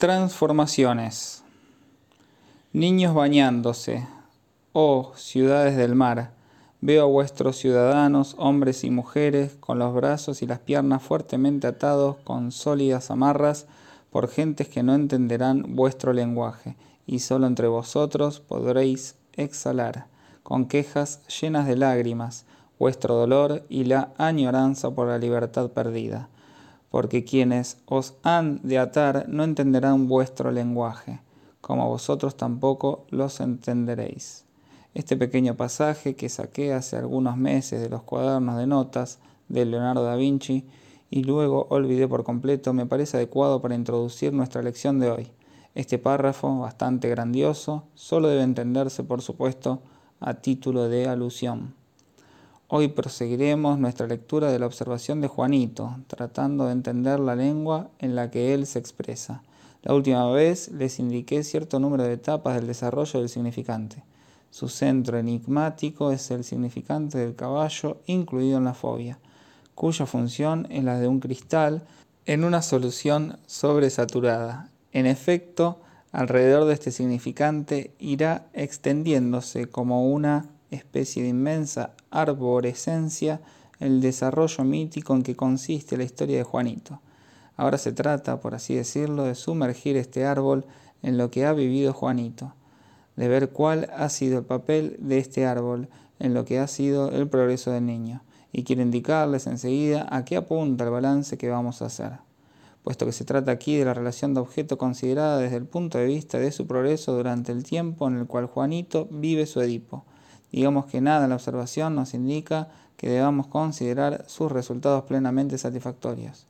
Transformaciones. Niños bañándose, oh ciudades del mar, veo a vuestros ciudadanos, hombres y mujeres, con los brazos y las piernas fuertemente atados con sólidas amarras por gentes que no entenderán vuestro lenguaje, y solo entre vosotros podréis exhalar, con quejas llenas de lágrimas, vuestro dolor y la añoranza por la libertad perdida porque quienes os han de atar no entenderán vuestro lenguaje, como vosotros tampoco los entenderéis. Este pequeño pasaje que saqué hace algunos meses de los cuadernos de notas de Leonardo da Vinci y luego olvidé por completo me parece adecuado para introducir nuestra lección de hoy. Este párrafo, bastante grandioso, solo debe entenderse, por supuesto, a título de alusión. Hoy proseguiremos nuestra lectura de la observación de Juanito, tratando de entender la lengua en la que él se expresa. La última vez les indiqué cierto número de etapas del desarrollo del significante. Su centro enigmático es el significante del caballo incluido en la fobia, cuya función es la de un cristal en una solución sobresaturada. En efecto, alrededor de este significante irá extendiéndose como una especie de inmensa arborescencia, el desarrollo mítico en que consiste la historia de Juanito. Ahora se trata, por así decirlo, de sumergir este árbol en lo que ha vivido Juanito, de ver cuál ha sido el papel de este árbol en lo que ha sido el progreso del niño, y quiero indicarles enseguida a qué apunta el balance que vamos a hacer, puesto que se trata aquí de la relación de objeto considerada desde el punto de vista de su progreso durante el tiempo en el cual Juanito vive su Edipo, Digamos que nada en la observación nos indica que debamos considerar sus resultados plenamente satisfactorios.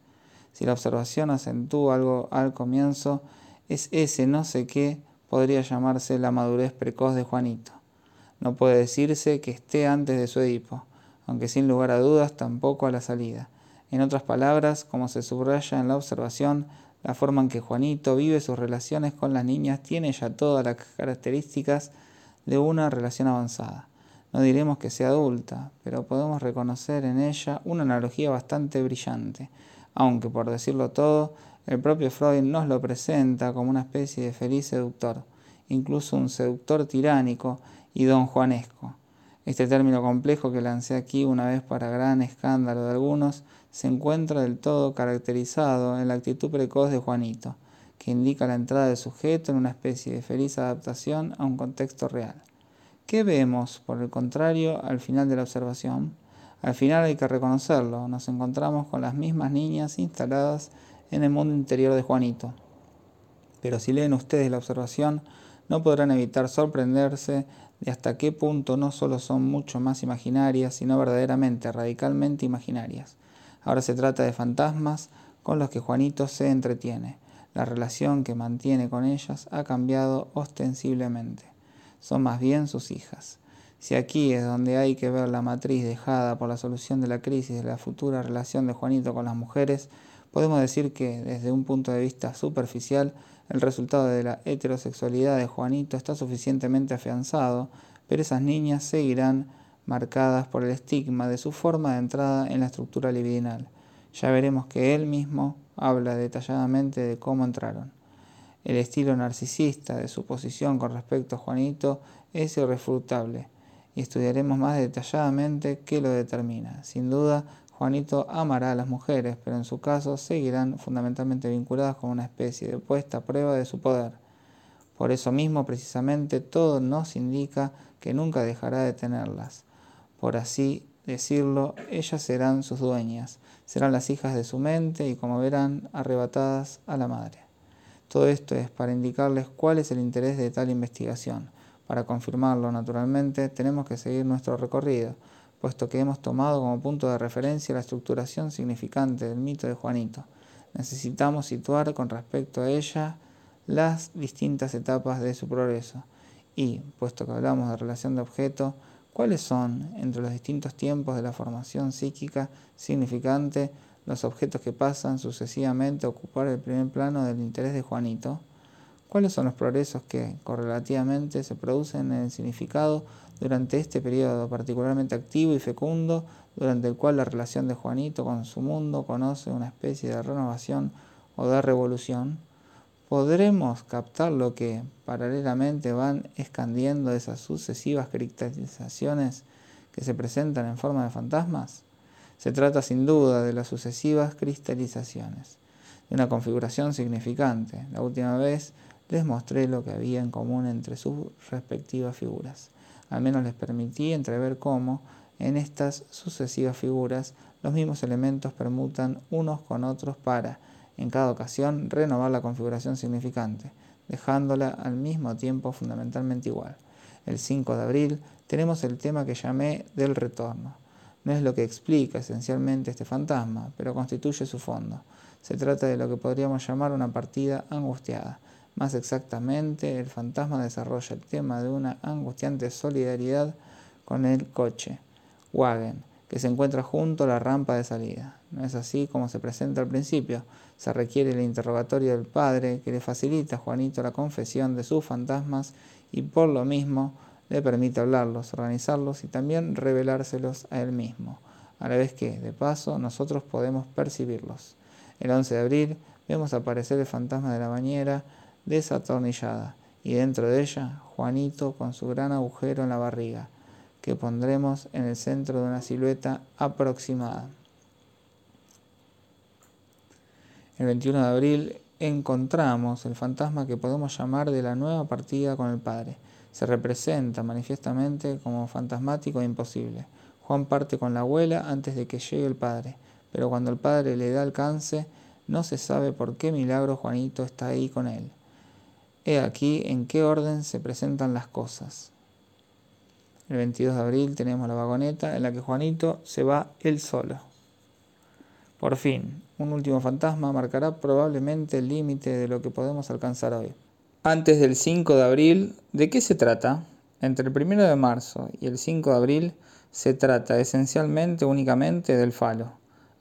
Si la observación acentúa algo al comienzo, es ese no sé qué podría llamarse la madurez precoz de Juanito. No puede decirse que esté antes de su Edipo, aunque sin lugar a dudas tampoco a la salida. En otras palabras, como se subraya en la observación, la forma en que Juanito vive sus relaciones con las niñas tiene ya todas las características de una relación avanzada. No diremos que sea adulta, pero podemos reconocer en ella una analogía bastante brillante, aunque por decirlo todo, el propio Freud nos lo presenta como una especie de feliz seductor, incluso un seductor tiránico y don Juanesco. Este término complejo que lancé aquí una vez para gran escándalo de algunos, se encuentra del todo caracterizado en la actitud precoz de Juanito, que indica la entrada del sujeto en una especie de feliz adaptación a un contexto real. ¿Qué vemos, por el contrario, al final de la observación? Al final hay que reconocerlo, nos encontramos con las mismas niñas instaladas en el mundo interior de Juanito. Pero si leen ustedes la observación, no podrán evitar sorprenderse de hasta qué punto no solo son mucho más imaginarias, sino verdaderamente, radicalmente imaginarias. Ahora se trata de fantasmas con los que Juanito se entretiene. La relación que mantiene con ellas ha cambiado ostensiblemente son más bien sus hijas. Si aquí es donde hay que ver la matriz dejada por la solución de la crisis de la futura relación de Juanito con las mujeres, podemos decir que, desde un punto de vista superficial, el resultado de la heterosexualidad de Juanito está suficientemente afianzado, pero esas niñas seguirán marcadas por el estigma de su forma de entrada en la estructura libidinal. Ya veremos que él mismo habla detalladamente de cómo entraron. El estilo narcisista de su posición con respecto a Juanito es irrefutable y estudiaremos más detalladamente qué lo determina. Sin duda, Juanito amará a las mujeres, pero en su caso seguirán fundamentalmente vinculadas con una especie de puesta a prueba de su poder. Por eso mismo, precisamente, todo nos indica que nunca dejará de tenerlas. Por así decirlo, ellas serán sus dueñas, serán las hijas de su mente y, como verán, arrebatadas a la madre. Todo esto es para indicarles cuál es el interés de tal investigación. Para confirmarlo, naturalmente, tenemos que seguir nuestro recorrido, puesto que hemos tomado como punto de referencia la estructuración significante del mito de Juanito. Necesitamos situar con respecto a ella las distintas etapas de su progreso y, puesto que hablamos de relación de objeto, cuáles son, entre los distintos tiempos de la formación psíquica significante, los objetos que pasan sucesivamente a ocupar el primer plano del interés de Juanito, cuáles son los progresos que correlativamente se producen en el significado durante este periodo particularmente activo y fecundo, durante el cual la relación de Juanito con su mundo conoce una especie de renovación o de revolución. ¿Podremos captar lo que paralelamente van escandiendo esas sucesivas cristalizaciones que se presentan en forma de fantasmas? Se trata sin duda de las sucesivas cristalizaciones, de una configuración significante. La última vez les mostré lo que había en común entre sus respectivas figuras. Al menos les permití entrever cómo, en estas sucesivas figuras, los mismos elementos permutan unos con otros para, en cada ocasión, renovar la configuración significante, dejándola al mismo tiempo fundamentalmente igual. El 5 de abril tenemos el tema que llamé del retorno. No es lo que explica esencialmente este fantasma, pero constituye su fondo. Se trata de lo que podríamos llamar una partida angustiada. Más exactamente, el fantasma desarrolla el tema de una angustiante solidaridad con el coche, Wagen, que se encuentra junto a la rampa de salida. No es así como se presenta al principio. Se requiere el interrogatorio del padre que le facilita a Juanito la confesión de sus fantasmas y por lo mismo le permite hablarlos, organizarlos y también revelárselos a él mismo, a la vez que, de paso, nosotros podemos percibirlos. El 11 de abril vemos aparecer el fantasma de la bañera desatornillada y dentro de ella Juanito con su gran agujero en la barriga, que pondremos en el centro de una silueta aproximada. El 21 de abril encontramos el fantasma que podemos llamar de la nueva partida con el Padre se representa manifiestamente como fantasmático e imposible. Juan parte con la abuela antes de que llegue el padre, pero cuando el padre le da alcance, no se sabe por qué milagro Juanito está ahí con él. He aquí en qué orden se presentan las cosas. El 22 de abril tenemos la vagoneta en la que Juanito se va él solo. Por fin, un último fantasma marcará probablemente el límite de lo que podemos alcanzar hoy antes del 5 de abril, ¿de qué se trata? Entre el 1 de marzo y el 5 de abril se trata esencialmente únicamente del falo.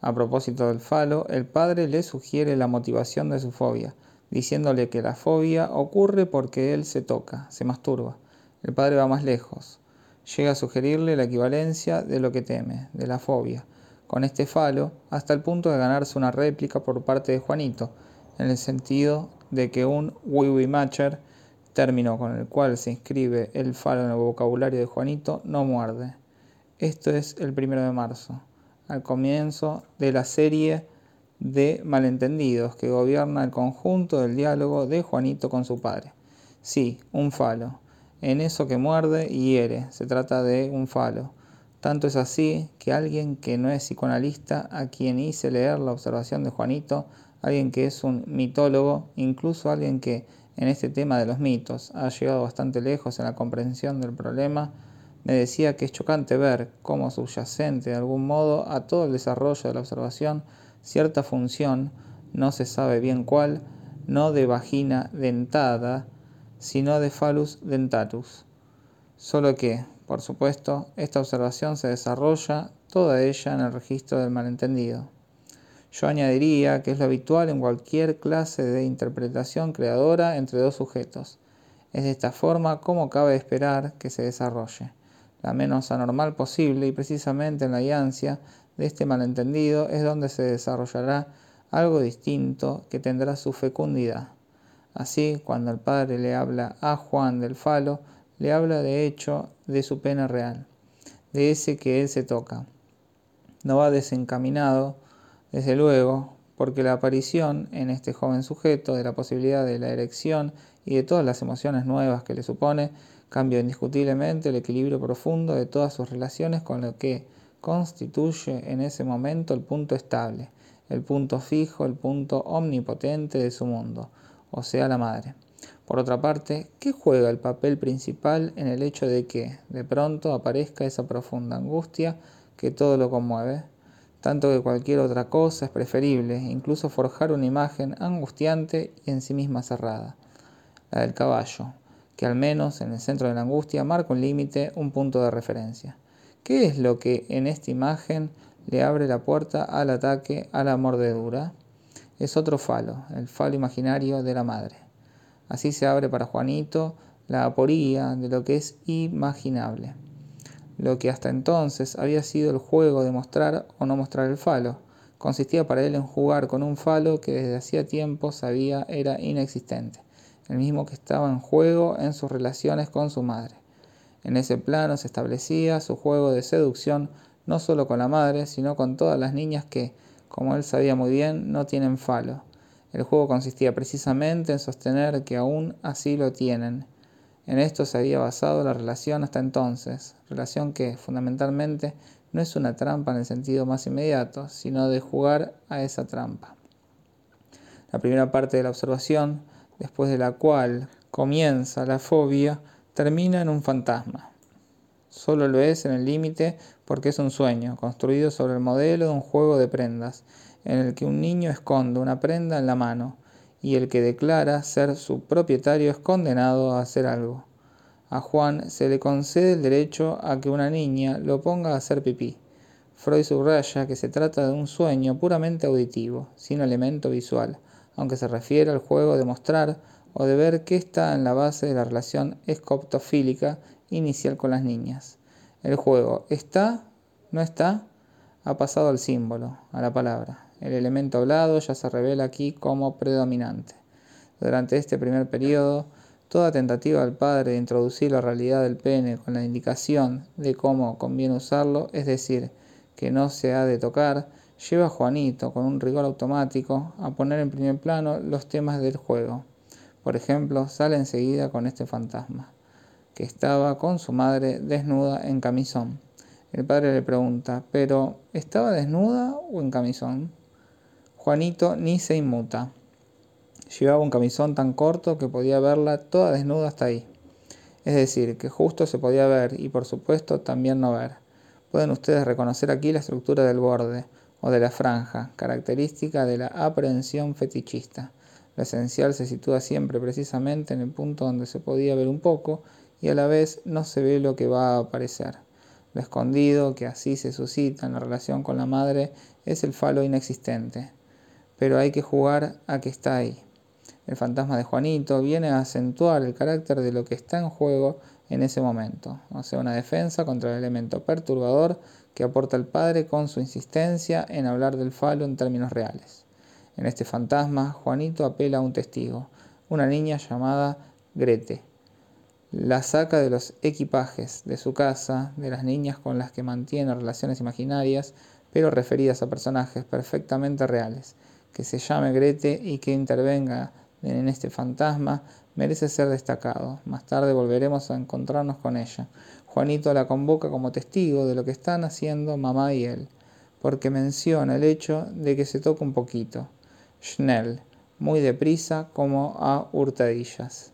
A propósito del falo, el padre le sugiere la motivación de su fobia, diciéndole que la fobia ocurre porque él se toca, se masturba. El padre va más lejos. Llega a sugerirle la equivalencia de lo que teme, de la fobia, con este falo, hasta el punto de ganarse una réplica por parte de Juanito, en el sentido de que un wiwi matcher, término con el cual se inscribe el falo en el vocabulario de Juanito, no muerde. Esto es el primero de marzo, al comienzo de la serie de malentendidos que gobierna el conjunto del diálogo de Juanito con su padre. Sí, un falo. En eso que muerde y hiere, se trata de un falo. Tanto es así que alguien que no es psicoanalista, a quien hice leer la observación de Juanito, alguien que es un mitólogo, incluso alguien que en este tema de los mitos ha llegado bastante lejos en la comprensión del problema, me decía que es chocante ver cómo subyacente de algún modo a todo el desarrollo de la observación cierta función, no se sabe bien cuál, no de vagina dentada, sino de phallus dentatus. Solo que, por supuesto, esta observación se desarrolla toda ella en el registro del malentendido. Yo añadiría que es lo habitual en cualquier clase de interpretación creadora entre dos sujetos. Es de esta forma como cabe esperar que se desarrolle, la menos anormal posible y precisamente en la guiancia de este malentendido es donde se desarrollará algo distinto que tendrá su fecundidad. Así, cuando el padre le habla a Juan del falo, le habla de hecho de su pena real, de ese que él se toca. No va desencaminado desde luego, porque la aparición en este joven sujeto de la posibilidad de la erección y de todas las emociones nuevas que le supone, cambia indiscutiblemente el equilibrio profundo de todas sus relaciones con lo que constituye en ese momento el punto estable, el punto fijo, el punto omnipotente de su mundo, o sea, la madre. Por otra parte, ¿qué juega el papel principal en el hecho de que, de pronto, aparezca esa profunda angustia que todo lo conmueve? Tanto que cualquier otra cosa es preferible, incluso forjar una imagen angustiante y en sí misma cerrada, la del caballo, que al menos en el centro de la angustia marca un límite, un punto de referencia. ¿Qué es lo que en esta imagen le abre la puerta al ataque, a la mordedura? Es otro falo, el falo imaginario de la madre. Así se abre para Juanito la aporía de lo que es imaginable lo que hasta entonces había sido el juego de mostrar o no mostrar el falo, consistía para él en jugar con un falo que desde hacía tiempo sabía era inexistente, el mismo que estaba en juego en sus relaciones con su madre. En ese plano se establecía su juego de seducción no solo con la madre, sino con todas las niñas que, como él sabía muy bien, no tienen falo. El juego consistía precisamente en sostener que aún así lo tienen. En esto se había basado la relación hasta entonces, relación que, fundamentalmente, no es una trampa en el sentido más inmediato, sino de jugar a esa trampa. La primera parte de la observación, después de la cual comienza la fobia, termina en un fantasma. Solo lo es en el límite porque es un sueño, construido sobre el modelo de un juego de prendas, en el que un niño esconde una prenda en la mano, y el que declara ser su propietario es condenado a hacer algo. A Juan se le concede el derecho a que una niña lo ponga a hacer pipí. Freud subraya que se trata de un sueño puramente auditivo, sin elemento visual, aunque se refiere al juego de mostrar o de ver qué está en la base de la relación escoptofílica inicial con las niñas. El juego está, no está, ha pasado al símbolo, a la palabra. El elemento hablado ya se revela aquí como predominante. Durante este primer periodo, Toda tentativa del padre de introducir la realidad del pene con la indicación de cómo conviene usarlo, es decir, que no se ha de tocar, lleva a Juanito, con un rigor automático, a poner en primer plano los temas del juego. Por ejemplo, sale enseguida con este fantasma, que estaba con su madre desnuda en camisón. El padre le pregunta, ¿pero estaba desnuda o en camisón? Juanito ni se inmuta. Llevaba un camisón tan corto que podía verla toda desnuda hasta ahí. Es decir, que justo se podía ver y por supuesto también no ver. Pueden ustedes reconocer aquí la estructura del borde o de la franja, característica de la aprehensión fetichista. Lo esencial se sitúa siempre precisamente en el punto donde se podía ver un poco y a la vez no se ve lo que va a aparecer. Lo escondido que así se suscita en la relación con la madre es el falo inexistente, pero hay que jugar a que está ahí. El fantasma de Juanito viene a acentuar el carácter de lo que está en juego en ese momento, o sea, una defensa contra el elemento perturbador que aporta el padre con su insistencia en hablar del falo en términos reales. En este fantasma, Juanito apela a un testigo, una niña llamada Grete. La saca de los equipajes de su casa, de las niñas con las que mantiene relaciones imaginarias, pero referidas a personajes perfectamente reales, que se llame Grete y que intervenga en este fantasma merece ser destacado. Más tarde volveremos a encontrarnos con ella. Juanito la convoca como testigo de lo que están haciendo mamá y él, porque menciona el hecho de que se toca un poquito. Schnell, muy deprisa como a hurtadillas.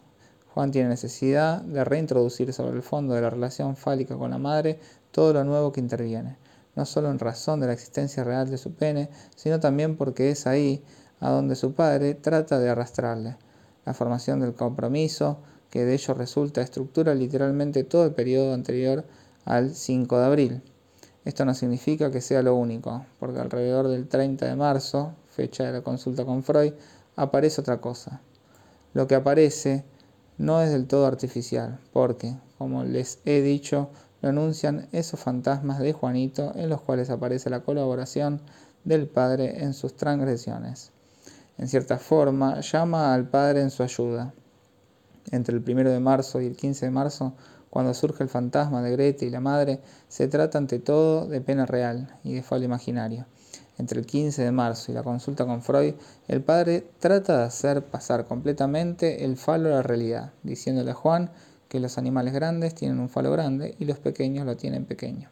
Juan tiene necesidad de reintroducir sobre el fondo de la relación fálica con la madre todo lo nuevo que interviene, no solo en razón de la existencia real de su pene, sino también porque es ahí a donde su padre trata de arrastrarle. La formación del compromiso, que de ello resulta, estructura literalmente todo el periodo anterior al 5 de abril. Esto no significa que sea lo único, porque alrededor del 30 de marzo, fecha de la consulta con Freud, aparece otra cosa. Lo que aparece no es del todo artificial, porque, como les he dicho, lo anuncian esos fantasmas de Juanito en los cuales aparece la colaboración del padre en sus transgresiones en cierta forma, llama al Padre en su ayuda. Entre el 1 de marzo y el 15 de marzo, cuando surge el fantasma de Grete y la madre, se trata ante todo de pena real y de falo imaginario. Entre el 15 de marzo y la consulta con Freud, el padre trata de hacer pasar completamente el falo a la realidad, diciéndole a Juan que los animales grandes tienen un falo grande y los pequeños lo tienen pequeño.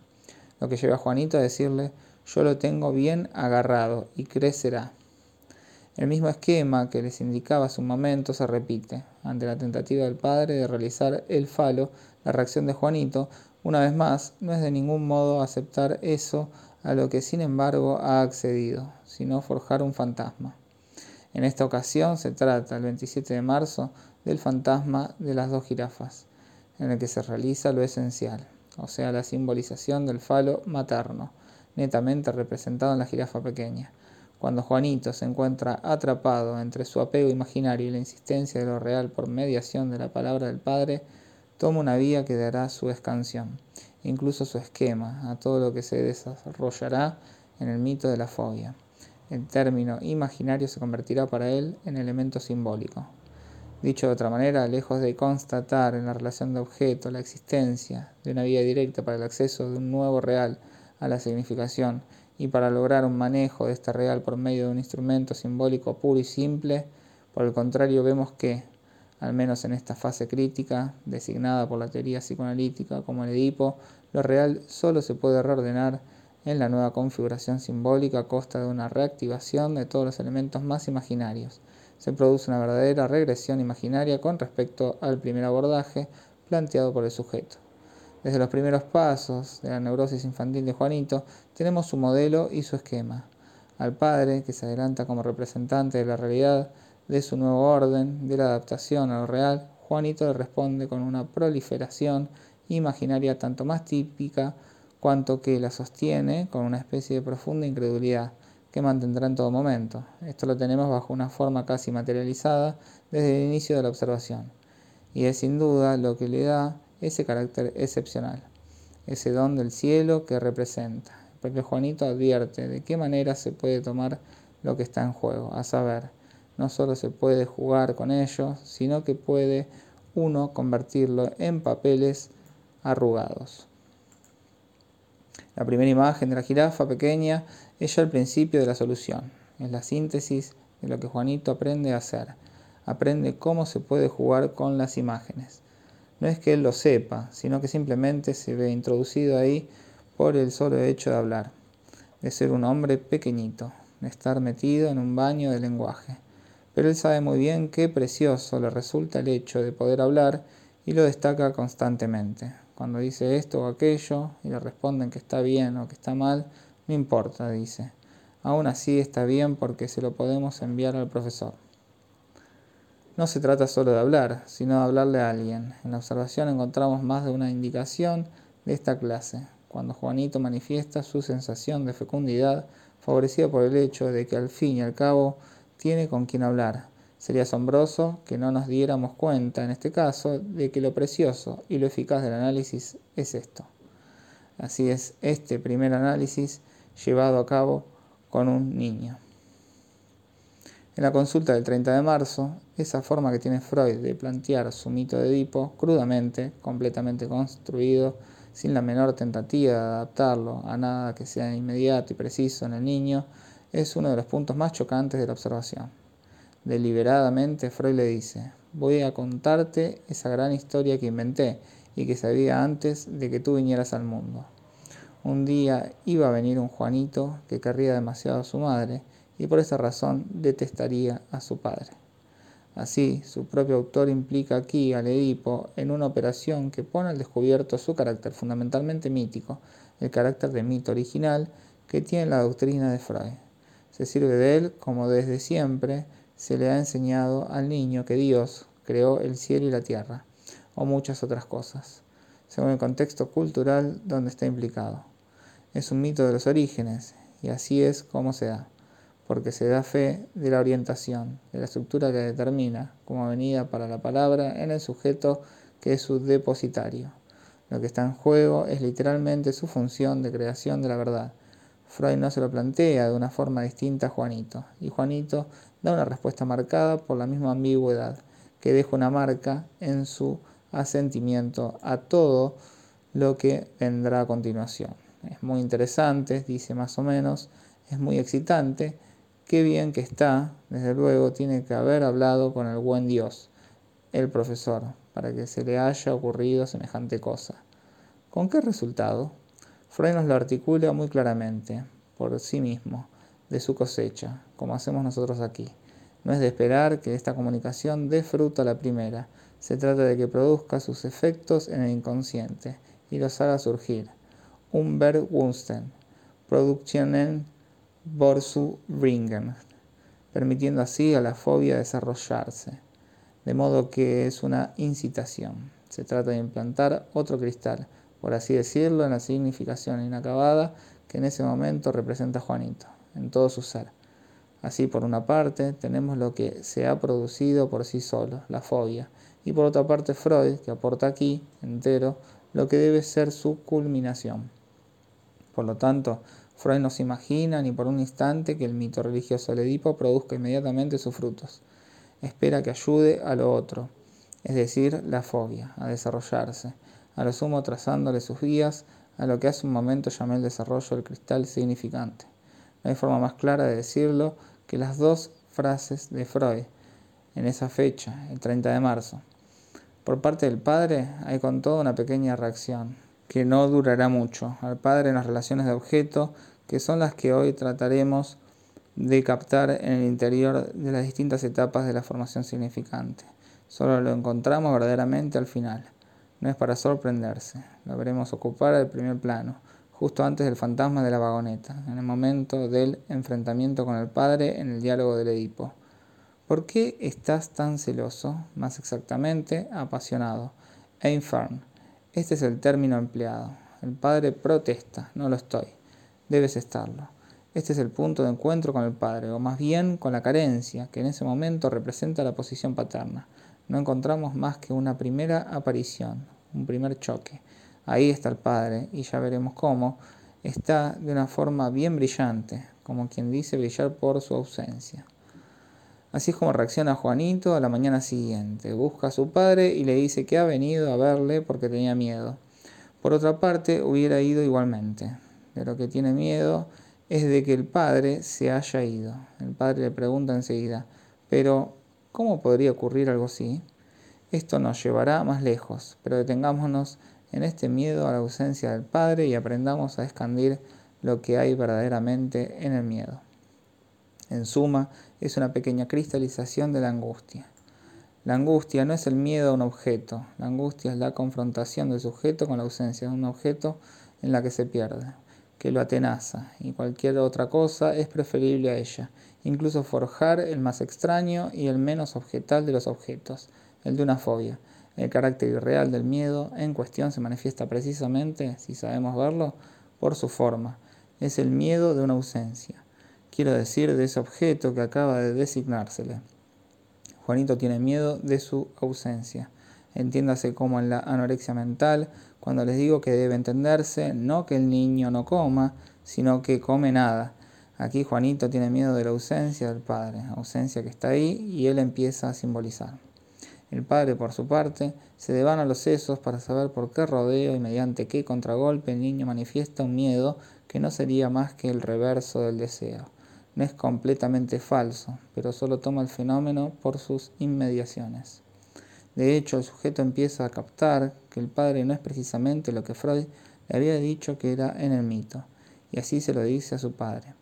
Lo que lleva a Juanito a decirle, yo lo tengo bien agarrado y crecerá. El mismo esquema que les indicaba hace un momento se repite. Ante la tentativa del padre de realizar el falo, la reacción de Juanito, una vez más, no es de ningún modo aceptar eso a lo que sin embargo ha accedido, sino forjar un fantasma. En esta ocasión se trata, el 27 de marzo, del fantasma de las dos jirafas, en el que se realiza lo esencial, o sea, la simbolización del falo materno, netamente representado en la jirafa pequeña cuando Juanito se encuentra atrapado entre su apego imaginario y la insistencia de lo real por mediación de la palabra del Padre, toma una vía que dará su escansión, incluso su esquema, a todo lo que se desarrollará en el mito de la fobia. el término imaginario se convertirá para él en elemento simbólico. Dicho de otra manera, lejos de constatar en la relación de objeto la existencia de una vía directa para el acceso de un nuevo real a la significación y para lograr un manejo de este real por medio de un instrumento simbólico puro y simple, por el contrario vemos que, al menos en esta fase crítica, designada por la teoría psicoanalítica como el Edipo, lo real solo se puede reordenar en la nueva configuración simbólica a costa de una reactivación de todos los elementos más imaginarios se produce una verdadera regresión imaginaria con respecto al primer abordaje planteado por el sujeto. Desde los primeros pasos de la neurosis infantil de Juanito tenemos su modelo y su esquema. Al padre, que se adelanta como representante de la realidad, de su nuevo orden, de la adaptación a lo real, Juanito le responde con una proliferación imaginaria tanto más típica cuanto que la sostiene con una especie de profunda incredulidad que mantendrá en todo momento. Esto lo tenemos bajo una forma casi materializada desde el inicio de la observación, y es sin duda lo que le da ese carácter excepcional, ese don del cielo que representa. El propio Juanito advierte de qué manera se puede tomar lo que está en juego, a saber, no solo se puede jugar con ello, sino que puede uno convertirlo en papeles arrugados. La primera imagen de la jirafa pequeña es ya el principio de la solución, es la síntesis de lo que Juanito aprende a hacer. Aprende cómo se puede jugar con las imágenes. No es que él lo sepa, sino que simplemente se ve introducido ahí por el solo hecho de hablar, de ser un hombre pequeñito, de estar metido en un baño de lenguaje. Pero él sabe muy bien qué precioso le resulta el hecho de poder hablar y lo destaca constantemente. Cuando dice esto o aquello y le responden que está bien o que está mal, no importa, dice. Aún así está bien porque se lo podemos enviar al profesor. No se trata solo de hablar, sino de hablarle a alguien. En la observación encontramos más de una indicación de esta clase, cuando Juanito manifiesta su sensación de fecundidad, favorecida por el hecho de que al fin y al cabo tiene con quien hablar, Sería asombroso que no nos diéramos cuenta, en este caso, de que lo precioso y lo eficaz del análisis es esto. Así es este primer análisis llevado a cabo con un niño. En la consulta del 30 de marzo, esa forma que tiene Freud de plantear su mito de Edipo, crudamente, completamente construido, sin la menor tentativa de adaptarlo a nada que sea inmediato y preciso en el niño, es uno de los puntos más chocantes de la observación. Deliberadamente Freud le dice, voy a contarte esa gran historia que inventé y que sabía antes de que tú vinieras al mundo. Un día iba a venir un Juanito que querría demasiado a su madre y por esa razón detestaría a su padre. Así, su propio autor implica aquí al Edipo en una operación que pone al descubierto su carácter fundamentalmente mítico, el carácter de mito original que tiene la doctrina de Freud. Se sirve de él como desde siempre se le ha enseñado al niño que Dios creó el cielo y la tierra, o muchas otras cosas, según el contexto cultural donde está implicado. Es un mito de los orígenes, y así es como se da, porque se da fe de la orientación, de la estructura que determina como venida para la palabra en el sujeto que es su depositario. Lo que está en juego es literalmente su función de creación de la verdad. Freud no se lo plantea de una forma distinta a Juanito, y Juanito da una respuesta marcada por la misma ambigüedad, que deja una marca en su asentimiento a todo lo que vendrá a continuación. Es muy interesante, dice más o menos, es muy excitante, qué bien que está, desde luego tiene que haber hablado con el buen Dios, el profesor, para que se le haya ocurrido semejante cosa. ¿Con qué resultado? Freud nos lo articula muy claramente, por sí mismo de su cosecha, como hacemos nosotros aquí. No es de esperar que esta comunicación dé fruto a la primera, se trata de que produzca sus efectos en el inconsciente y los haga surgir. Un Verwunsten, Produktionen bringen, permitiendo así a la fobia desarrollarse. De modo que es una incitación. Se trata de implantar otro cristal, por así decirlo, en la significación inacabada que en ese momento representa Juanito en todo su ser. Así, por una parte, tenemos lo que se ha producido por sí solo, la fobia, y por otra parte Freud, que aporta aquí, entero, lo que debe ser su culminación. Por lo tanto, Freud no se imagina ni por un instante que el mito religioso del Edipo produzca inmediatamente sus frutos. Espera que ayude a lo otro, es decir, la fobia, a desarrollarse, a lo sumo trazándole sus guías a lo que hace un momento llamé el desarrollo del cristal significante. No hay forma más clara de decirlo que las dos frases de Freud en esa fecha, el 30 de marzo. Por parte del padre hay con todo una pequeña reacción, que no durará mucho. Al padre en las relaciones de objeto, que son las que hoy trataremos de captar en el interior de las distintas etapas de la formación significante. Solo lo encontramos verdaderamente al final. No es para sorprenderse, lo veremos ocupar el primer plano, justo antes del fantasma de la vagoneta, en el momento del enfrentamiento con el padre en el diálogo del Edipo. ¿Por qué estás tan celoso? Más exactamente, apasionado. Infern. Este es el término empleado. El padre protesta, no lo estoy. Debes estarlo. Este es el punto de encuentro con el padre, o más bien con la carencia, que en ese momento representa la posición paterna. No encontramos más que una primera aparición, un primer choque. Ahí está el padre, y ya veremos cómo, está de una forma bien brillante, como quien dice brillar por su ausencia. Así es como reacciona Juanito a la mañana siguiente. Busca a su padre y le dice que ha venido a verle porque tenía miedo. Por otra parte, hubiera ido igualmente. De lo que tiene miedo es de que el padre se haya ido. El padre le pregunta enseguida, pero ¿cómo podría ocurrir algo así? Esto nos llevará más lejos, pero detengámonos en este miedo a la ausencia del padre y aprendamos a escandir lo que hay verdaderamente en el miedo. En suma, es una pequeña cristalización de la angustia. La angustia no es el miedo a un objeto, la angustia es la confrontación del sujeto con la ausencia de un objeto en la que se pierde, que lo atenaza, y cualquier otra cosa es preferible a ella, incluso forjar el más extraño y el menos objetal de los objetos, el de una fobia. El carácter irreal del miedo en cuestión se manifiesta precisamente, si sabemos verlo, por su forma. Es el miedo de una ausencia quiero decir, de ese objeto que acaba de designársele. Juanito tiene miedo de su ausencia. Entiéndase como en la anorexia mental, cuando les digo que debe entenderse no que el niño no coma, sino que come nada. Aquí Juanito tiene miedo de la ausencia del padre, ausencia que está ahí y él empieza a simbolizar. El padre, por su parte, se devana los sesos para saber por qué rodeo y mediante qué contragolpe el niño manifiesta un miedo que no sería más que el reverso del deseo no es completamente falso, pero solo toma el fenómeno por sus inmediaciones. De hecho, el sujeto empieza a captar que el padre no es precisamente lo que Freud le había dicho que era en el mito, y así se lo dice a su padre.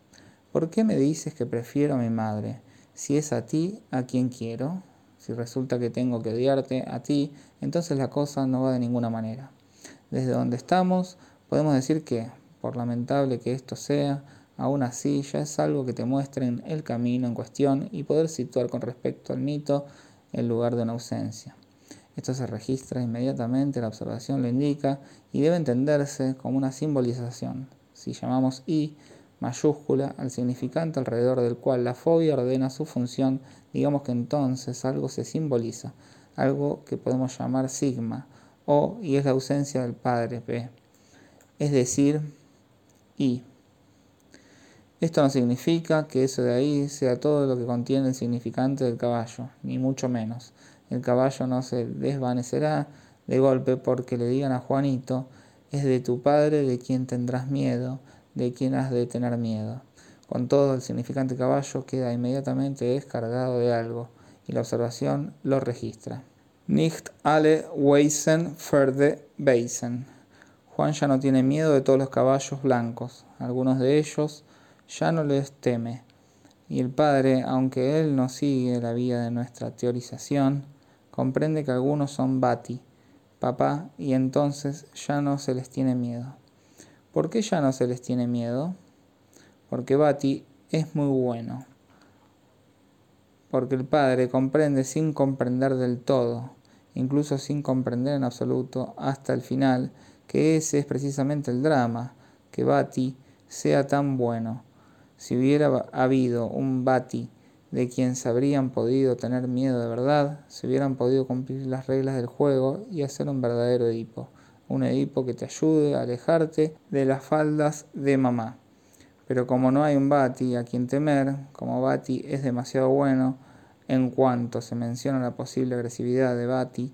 ¿Por qué me dices que prefiero a mi madre? Si es a ti a quien quiero, si resulta que tengo que odiarte a ti, entonces la cosa no va de ninguna manera. Desde donde estamos, podemos decir que, por lamentable que esto sea, Aún así, ya es algo que te muestren el camino en cuestión y poder situar con respecto al mito el lugar de una ausencia. Esto se registra inmediatamente, la observación lo indica y debe entenderse como una simbolización. Si llamamos I mayúscula al significante alrededor del cual la fobia ordena su función, digamos que entonces algo se simboliza, algo que podemos llamar sigma, o y es la ausencia del padre P. Es decir, I. Esto no significa que eso de ahí sea todo lo que contiene el significante del caballo, ni mucho menos. El caballo no se desvanecerá de golpe porque le digan a Juanito, es de tu padre de quien tendrás miedo, de quien has de tener miedo. Con todo, el significante caballo queda inmediatamente descargado de algo, y la observación lo registra. Nicht alle Weisen ferde Weisen. Juan ya no tiene miedo de todos los caballos blancos. Algunos de ellos ya no les teme. Y el Padre, aunque Él no sigue la vía de nuestra teorización, comprende que algunos son Bati, papá, y entonces ya no se les tiene miedo. ¿Por qué ya no se les tiene miedo? Porque Bati es muy bueno. Porque el Padre comprende sin comprender del todo, incluso sin comprender en absoluto hasta el final, que ese es precisamente el drama, que Bati sea tan bueno si hubiera habido un Bati de quien se habrían podido tener miedo de verdad, se hubieran podido cumplir las reglas del juego y hacer un verdadero Edipo. Un Edipo que te ayude a alejarte de las faldas de mamá. Pero como no hay un Bati a quien temer, como Bati es demasiado bueno, en cuanto se menciona la posible agresividad de Bati,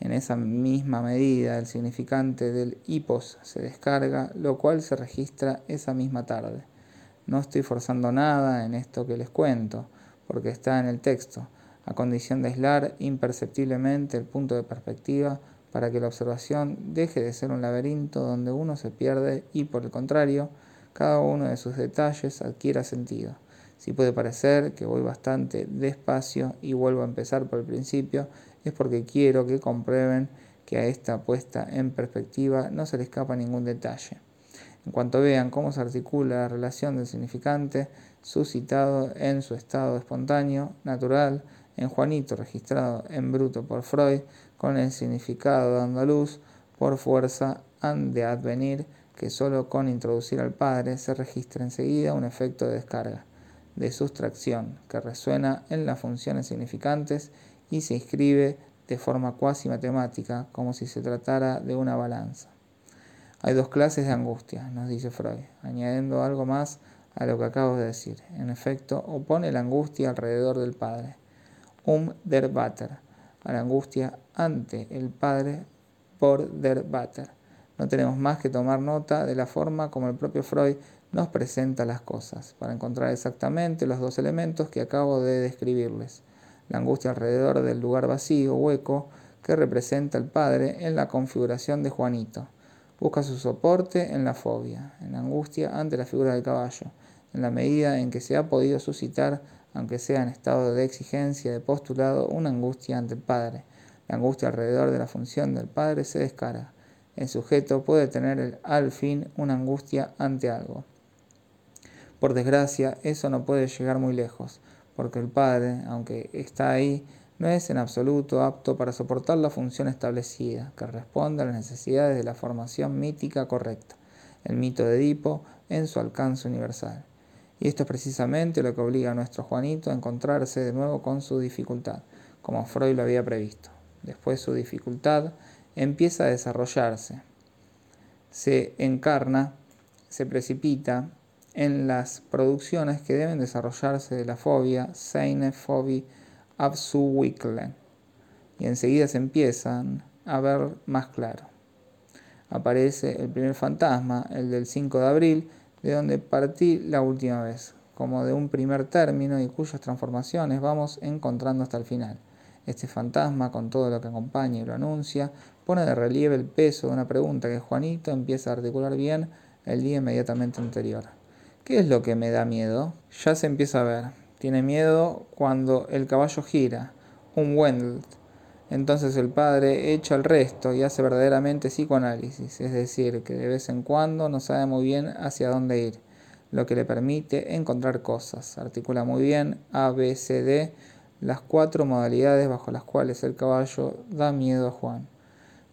en esa misma medida el significante del hipos se descarga, lo cual se registra esa misma tarde. No estoy forzando nada en esto que les cuento, porque está en el texto, a condición de aislar imperceptiblemente el punto de perspectiva para que la observación deje de ser un laberinto donde uno se pierde y, por el contrario, cada uno de sus detalles adquiera sentido. Si puede parecer que voy bastante despacio y vuelvo a empezar por el principio, es porque quiero que comprueben que a esta puesta en perspectiva no se le escapa ningún detalle. En cuanto vean cómo se articula la relación del significante suscitado en su estado espontáneo, natural, en Juanito registrado en bruto por Freud, con el significado de andaluz, por fuerza han de advenir que solo con introducir al padre se registra enseguida un efecto de descarga, de sustracción, que resuena en las funciones significantes y se inscribe de forma cuasi matemática, como si se tratara de una balanza. Hay dos clases de angustia, nos dice Freud, añadiendo algo más a lo que acabo de decir. En efecto, opone la angustia alrededor del Padre, um der Vater, a la angustia ante el Padre por der Vater. No tenemos más que tomar nota de la forma como el propio Freud nos presenta las cosas, para encontrar exactamente los dos elementos que acabo de describirles la angustia alrededor del lugar vacío, hueco, que representa el padre en la configuración de Juanito. Busca su soporte en la fobia, en la angustia ante la figura del caballo, en la medida en que se ha podido suscitar, aunque sea en estado de exigencia de postulado, una angustia ante el padre. La angustia alrededor de la función del padre se descarga. El sujeto puede tener al fin una angustia ante algo. Por desgracia, eso no puede llegar muy lejos porque el Padre, aunque está ahí, no es en absoluto apto para soportar la función establecida, que responde a las necesidades de la formación mítica correcta, el mito de Edipo en su alcance universal. Y esto es precisamente lo que obliga a nuestro Juanito a encontrarse de nuevo con su dificultad, como Freud lo había previsto. Después su dificultad empieza a desarrollarse, se encarna, se precipita en las producciones que deben desarrollarse de la fobia, Seine Phobie Abzuwickeln, y enseguida se empiezan a ver más claro. Aparece el primer fantasma, el del 5 de abril, de donde partí la última vez, como de un primer término y cuyas transformaciones vamos encontrando hasta el final. Este fantasma, con todo lo que acompaña y lo anuncia, pone de relieve el peso de una pregunta que Juanito empieza a articular bien el día inmediatamente anterior. ¿Qué es lo que me da miedo? Ya se empieza a ver. Tiene miedo cuando el caballo gira, un Wendell. Entonces el padre echa el resto y hace verdaderamente psicoanálisis, es decir, que de vez en cuando no sabe muy bien hacia dónde ir, lo que le permite encontrar cosas. Articula muy bien A, B, C, D, las cuatro modalidades bajo las cuales el caballo da miedo a Juan.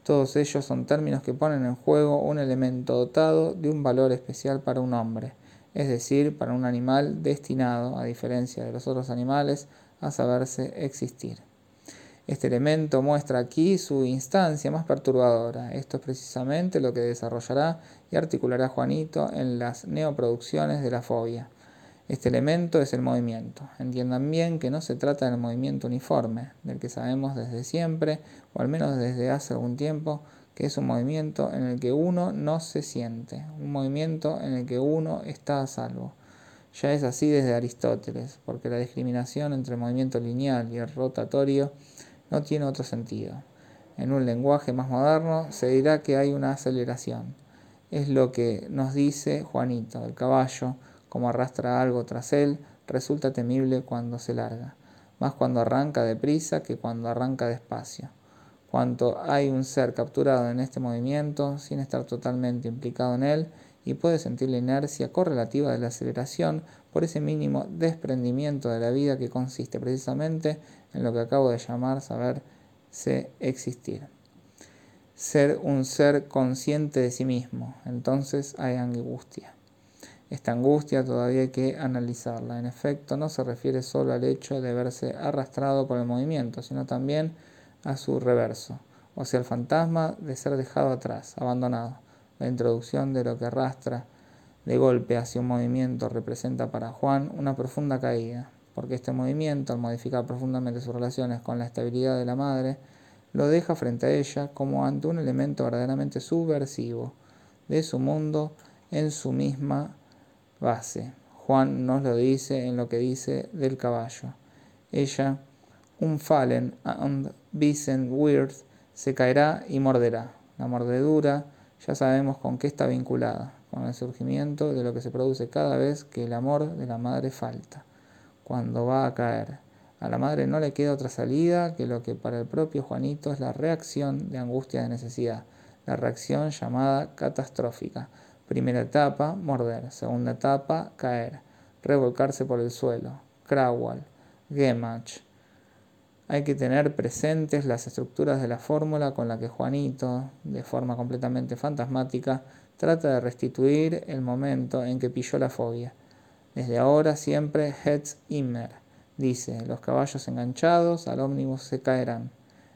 Todos ellos son términos que ponen en juego un elemento dotado de un valor especial para un hombre es decir, para un animal destinado, a diferencia de los otros animales, a saberse existir. Este elemento muestra aquí su instancia más perturbadora. Esto es precisamente lo que desarrollará y articulará Juanito en las neoproducciones de la fobia. Este elemento es el movimiento. Entiendan bien que no se trata del movimiento uniforme, del que sabemos desde siempre, o al menos desde hace algún tiempo, que es un movimiento en el que uno no se siente, un movimiento en el que uno está a salvo. Ya es así desde Aristóteles, porque la discriminación entre el movimiento lineal y el rotatorio no tiene otro sentido. En un lenguaje más moderno se dirá que hay una aceleración. Es lo que nos dice Juanito, el caballo, como arrastra algo tras él, resulta temible cuando se larga, más cuando arranca deprisa que cuando arranca despacio cuanto hay un ser capturado en este movimiento sin estar totalmente implicado en él y puede sentir la inercia correlativa de la aceleración por ese mínimo desprendimiento de la vida que consiste precisamente en lo que acabo de llamar saberse existir. Ser un ser consciente de sí mismo, entonces hay angustia. Esta angustia todavía hay que analizarla. En efecto, no se refiere solo al hecho de verse arrastrado por el movimiento, sino también a su reverso, o sea, el fantasma de ser dejado atrás, abandonado, la introducción de lo que arrastra De golpe hacia un movimiento representa para Juan una profunda caída, porque este movimiento, al modificar profundamente sus relaciones con la estabilidad de la madre, lo deja frente a ella como ante un elemento verdaderamente subversivo de su mundo en su misma base. Juan nos lo dice en lo que dice del caballo. Ella, un fallen and Vincent weird, se caerá y morderá. La mordedura ya sabemos con qué está vinculada, con el surgimiento de lo que se produce cada vez que el amor de la madre falta cuando va a caer. A la madre no le queda otra salida que lo que para el propio Juanito es la reacción de angustia de necesidad, la reacción llamada catastrófica. Primera etapa, morder. Segunda etapa, caer, revolcarse por el suelo. Crawal, Gemach. Hay que tener presentes las estructuras de la fórmula con la que Juanito, de forma completamente fantasmática, trata de restituir el momento en que pilló la fobia. Desde ahora siempre Hetz immer. Dice, los caballos enganchados al ómnibus se caerán.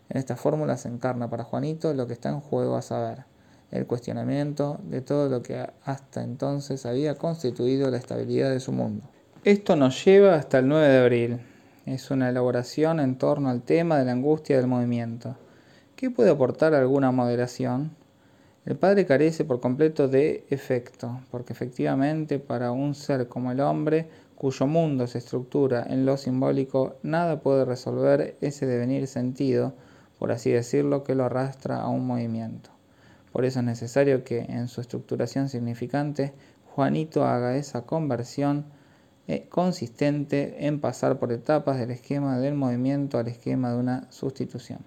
En esta fórmula se encarna para Juanito lo que está en juego a saber, el cuestionamiento de todo lo que hasta entonces había constituido la estabilidad de su mundo. Esto nos lleva hasta el 9 de abril. Es una elaboración en torno al tema de la angustia del movimiento. ¿Qué puede aportar alguna moderación? El padre carece por completo de efecto, porque efectivamente para un ser como el hombre, cuyo mundo se estructura en lo simbólico, nada puede resolver ese devenir sentido, por así decirlo, que lo arrastra a un movimiento. Por eso es necesario que, en su estructuración significante, Juanito haga esa conversión consistente en pasar por etapas del esquema del movimiento al esquema de una sustitución.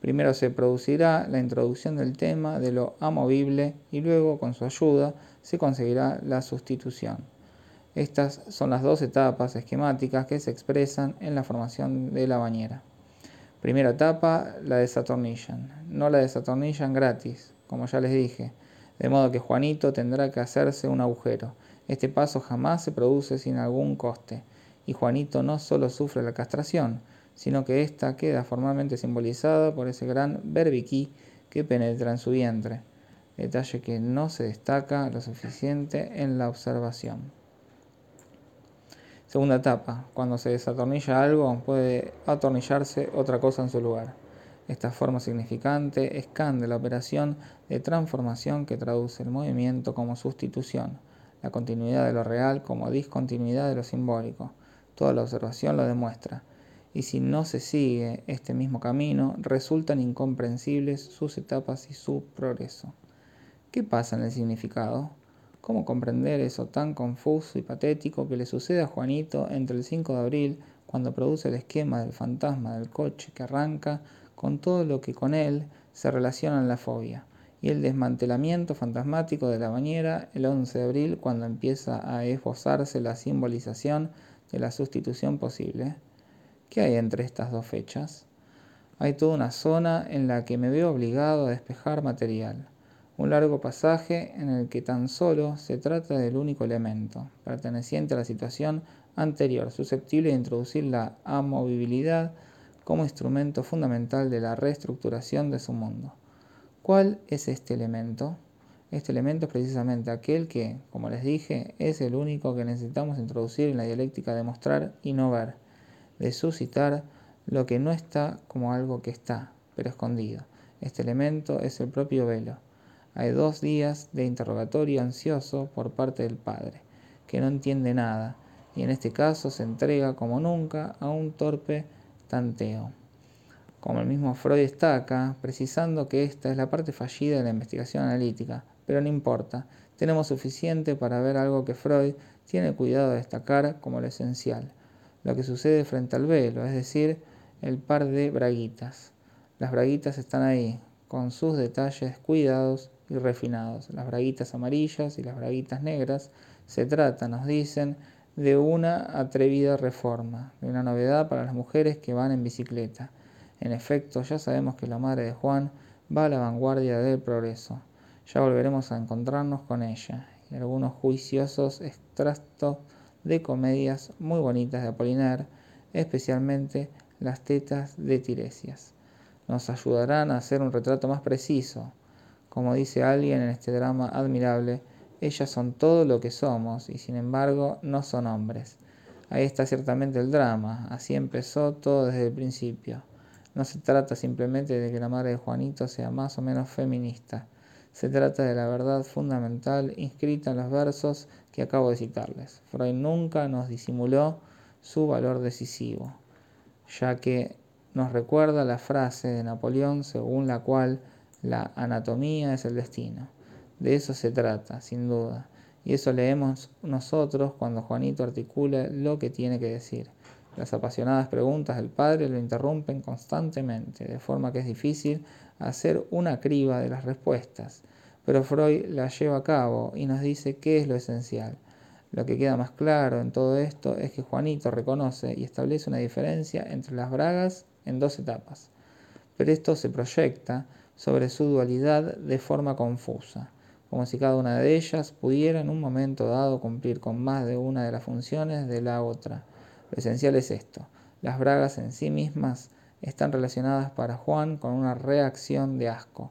Primero se producirá la introducción del tema de lo amovible y luego, con su ayuda, se conseguirá la sustitución. Estas son las dos etapas esquemáticas que se expresan en la formación de la bañera. Primera etapa, la desatornillan. No la desatornillan gratis, como ya les dije, de modo que Juanito tendrá que hacerse un agujero. Este paso jamás se produce sin algún coste, y Juanito no solo sufre la castración, sino que ésta queda formalmente simbolizada por ese gran berbiquí que penetra en su vientre, detalle que no se destaca lo suficiente en la observación. Segunda etapa, cuando se desatornilla algo, puede atornillarse otra cosa en su lugar. Esta forma significante escande la operación de transformación que traduce el movimiento como sustitución, la continuidad de lo real como discontinuidad de lo simbólico. Toda la observación lo demuestra y si no se sigue este mismo camino, resultan incomprensibles sus etapas y su progreso. ¿Qué pasa en el significado? ¿Cómo comprender eso tan confuso y patético que le sucede a Juanito entre el 5 de abril, cuando produce el esquema del fantasma del coche que arranca, con todo lo que con él se relaciona en la fobia, y el desmantelamiento fantasmático de la bañera el 11 de abril, cuando empieza a esbozarse la simbolización de la sustitución posible? ¿Qué hay entre estas dos fechas? Hay toda una zona en la que me veo obligado a despejar material, un largo pasaje en el que tan solo se trata del único elemento, perteneciente a la situación anterior, susceptible de introducir la amovibilidad como instrumento fundamental de la reestructuración de su mundo. ¿Cuál es este elemento? Este elemento es precisamente aquel que, como les dije, es el único que necesitamos introducir en la dialéctica de mostrar y no ver de suscitar lo que no está como algo que está, pero escondido. Este elemento es el propio velo. Hay dos días de interrogatorio ansioso por parte del padre, que no entiende nada, y en este caso se entrega como nunca a un torpe tanteo. Como el mismo Freud destaca, precisando que esta es la parte fallida de la investigación analítica, pero no importa, tenemos suficiente para ver algo que Freud tiene cuidado de destacar como lo esencial, lo que sucede frente al velo, es decir, el par de braguitas. Las braguitas están ahí, con sus detalles cuidados y refinados. Las braguitas amarillas y las braguitas negras se trata, nos dicen, de una atrevida reforma, de una novedad para las mujeres que van en bicicleta. En efecto, ya sabemos que la madre de Juan va a la vanguardia del progreso. Ya volveremos a encontrarnos con ella y algunos juiciosos extractos de comedias muy bonitas de Apolinar, especialmente las tetas de Tiresias. Nos ayudarán a hacer un retrato más preciso, como dice alguien en este drama admirable, ellas son todo lo que somos y sin embargo no son hombres. Ahí está ciertamente el drama, así empezó todo desde el principio. No se trata simplemente de que la madre de Juanito sea más o menos feminista, se trata de la verdad fundamental inscrita en los versos que acabo de citarles. Freud nunca nos disimuló su valor decisivo, ya que nos recuerda la frase de Napoleón según la cual la anatomía es el destino. De eso se trata, sin duda. Y eso leemos nosotros cuando Juanito articula lo que tiene que decir. Las apasionadas preguntas del padre lo interrumpen constantemente, de forma que es difícil hacer una criba de las respuestas. Pero Freud la lleva a cabo y nos dice qué es lo esencial. Lo que queda más claro en todo esto es que Juanito reconoce y establece una diferencia entre las bragas en dos etapas, pero esto se proyecta sobre su dualidad de forma confusa, como si cada una de ellas pudiera en un momento dado cumplir con más de una de las funciones de la otra. Lo esencial es esto, las bragas en sí mismas están relacionadas para Juan con una reacción de asco.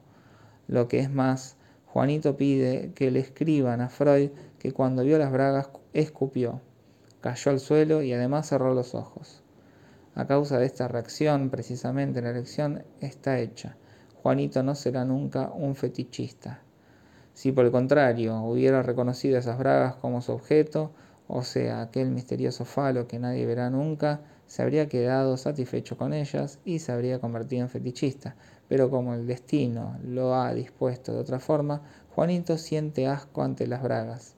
Lo que es más, Juanito pide que le escriban a Freud que cuando vio las bragas escupió, cayó al suelo y además cerró los ojos. A causa de esta reacción, precisamente la elección está hecha. Juanito no será nunca un fetichista. Si por el contrario hubiera reconocido esas bragas como su objeto, o sea, aquel misterioso falo que nadie verá nunca, se habría quedado satisfecho con ellas y se habría convertido en fetichista. Pero como el destino lo ha dispuesto de otra forma, Juanito siente asco ante las bragas.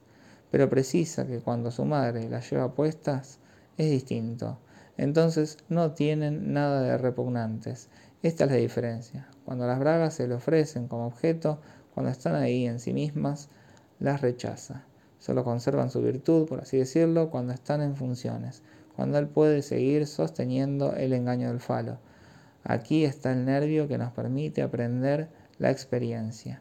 Pero precisa que cuando su madre las lleva puestas es distinto entonces no tienen nada de repugnantes. Esta es la diferencia. Cuando las bragas se le ofrecen como objeto, cuando están ahí en sí mismas, las rechaza. Solo conservan su virtud, por así decirlo, cuando están en funciones, cuando él puede seguir sosteniendo el engaño del falo. Aquí está el nervio que nos permite aprender la experiencia.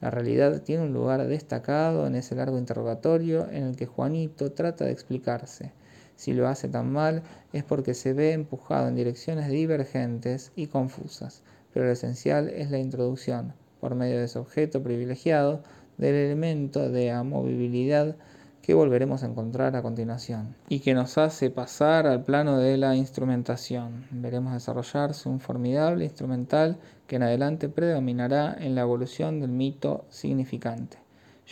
La realidad tiene un lugar destacado en ese largo interrogatorio en el que Juanito trata de explicarse si lo hace tan mal es porque se ve empujado en direcciones divergentes y confusas, pero lo esencial es la introducción, por medio de ese objeto privilegiado, del elemento de amovibilidad que volveremos a encontrar a continuación y que nos hace pasar al plano de la instrumentación. Veremos desarrollarse un formidable instrumental que en adelante predominará en la evolución del mito significante.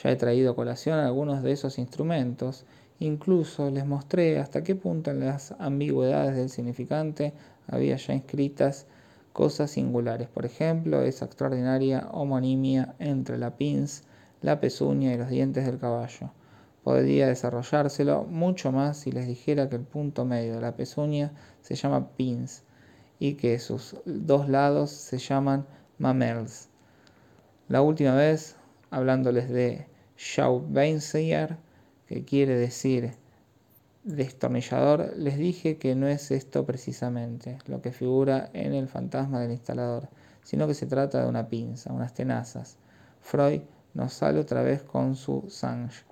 Ya he traído a colación algunos de esos instrumentos Incluso les mostré hasta qué punto en las ambigüedades del significante había ya inscritas cosas singulares. Por ejemplo, esa extraordinaria homonimia entre la pins, la pezuña y los dientes del caballo. Podría desarrollárselo mucho más si les dijera que el punto medio de la pezuña se llama pins y que sus dos lados se llaman mamels. La última vez, hablándoles de Schaubenzier, que quiere decir destornillador, les dije que no es esto precisamente lo que figura en el fantasma del instalador, sino que se trata de una pinza, unas tenazas. Freud nos sale otra vez con su Sange,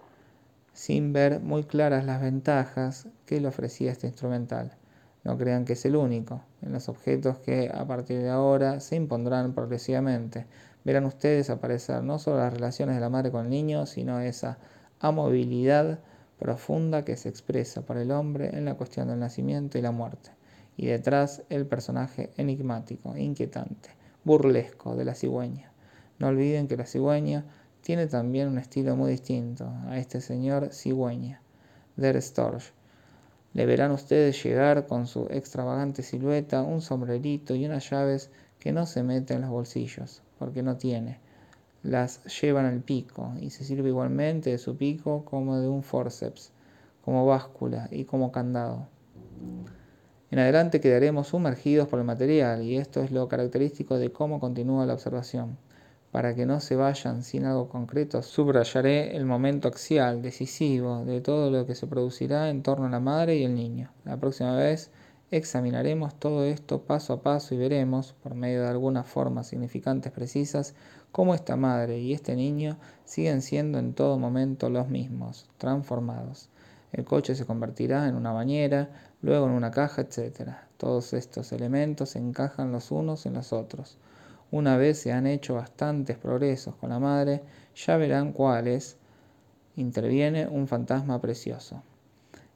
sin ver muy claras las ventajas que le ofrecía este instrumental. No crean que es el único, en los objetos que a partir de ahora se impondrán progresivamente. Verán ustedes aparecer no solo las relaciones de la madre con el niño, sino esa a movilidad profunda que se expresa para el hombre en la cuestión del nacimiento y la muerte, y detrás el personaje enigmático, inquietante, burlesco de la cigüeña. No olviden que la cigüeña tiene también un estilo muy distinto a este señor cigüeña, Der Storch. Le verán ustedes llegar con su extravagante silueta, un sombrerito y unas llaves que no se meten en los bolsillos, porque no tiene, las llevan al pico y se sirve igualmente de su pico como de un forceps, como báscula y como candado. En adelante quedaremos sumergidos por el material y esto es lo característico de cómo continúa la observación. Para que no se vayan sin algo concreto, subrayaré el momento axial, decisivo, de todo lo que se producirá en torno a la madre y el niño. La próxima vez examinaremos todo esto paso a paso y veremos, por medio de algunas formas significantes precisas, cómo esta madre y este niño siguen siendo en todo momento los mismos, transformados. El coche se convertirá en una bañera, luego en una caja, etc. Todos estos elementos encajan los unos en los otros. Una vez se han hecho bastantes progresos con la madre, ya verán cuáles Interviene un fantasma precioso.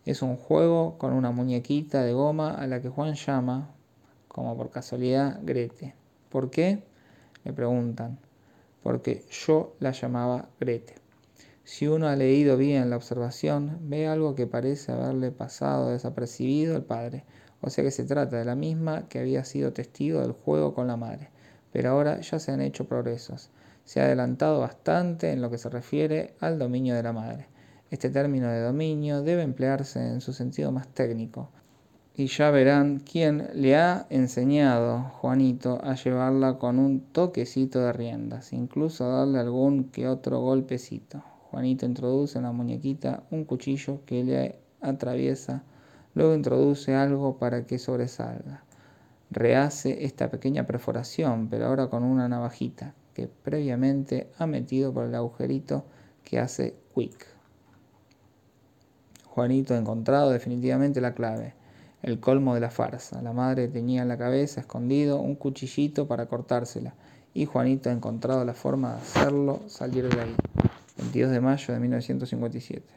Es un juego con una muñequita de goma a la que Juan llama, como por casualidad, Grete. ¿Por qué? Le preguntan. Porque yo la llamaba Grete. Si uno ha leído bien la observación, ve algo que parece haberle pasado desapercibido al padre, o sea que se trata de la misma que había sido testigo del juego con la madre. Pero ahora ya se han hecho progresos. Se ha adelantado bastante en lo que se refiere al dominio de la madre. Este término de dominio debe emplearse en su sentido más técnico. Y ya verán quién le ha enseñado, Juanito, a llevarla con un toquecito de riendas, incluso a darle algún que otro golpecito. Juanito introduce en la muñequita un cuchillo que le atraviesa, luego introduce algo para que sobresalga. Rehace esta pequeña perforación, pero ahora con una navajita que previamente ha metido por el agujerito que hace quick. Juanito ha encontrado definitivamente la clave, el colmo de la farsa. La madre tenía en la cabeza escondido un cuchillito para cortársela y Juanito ha encontrado la forma de hacerlo salir de ahí. 22 de mayo de 1957.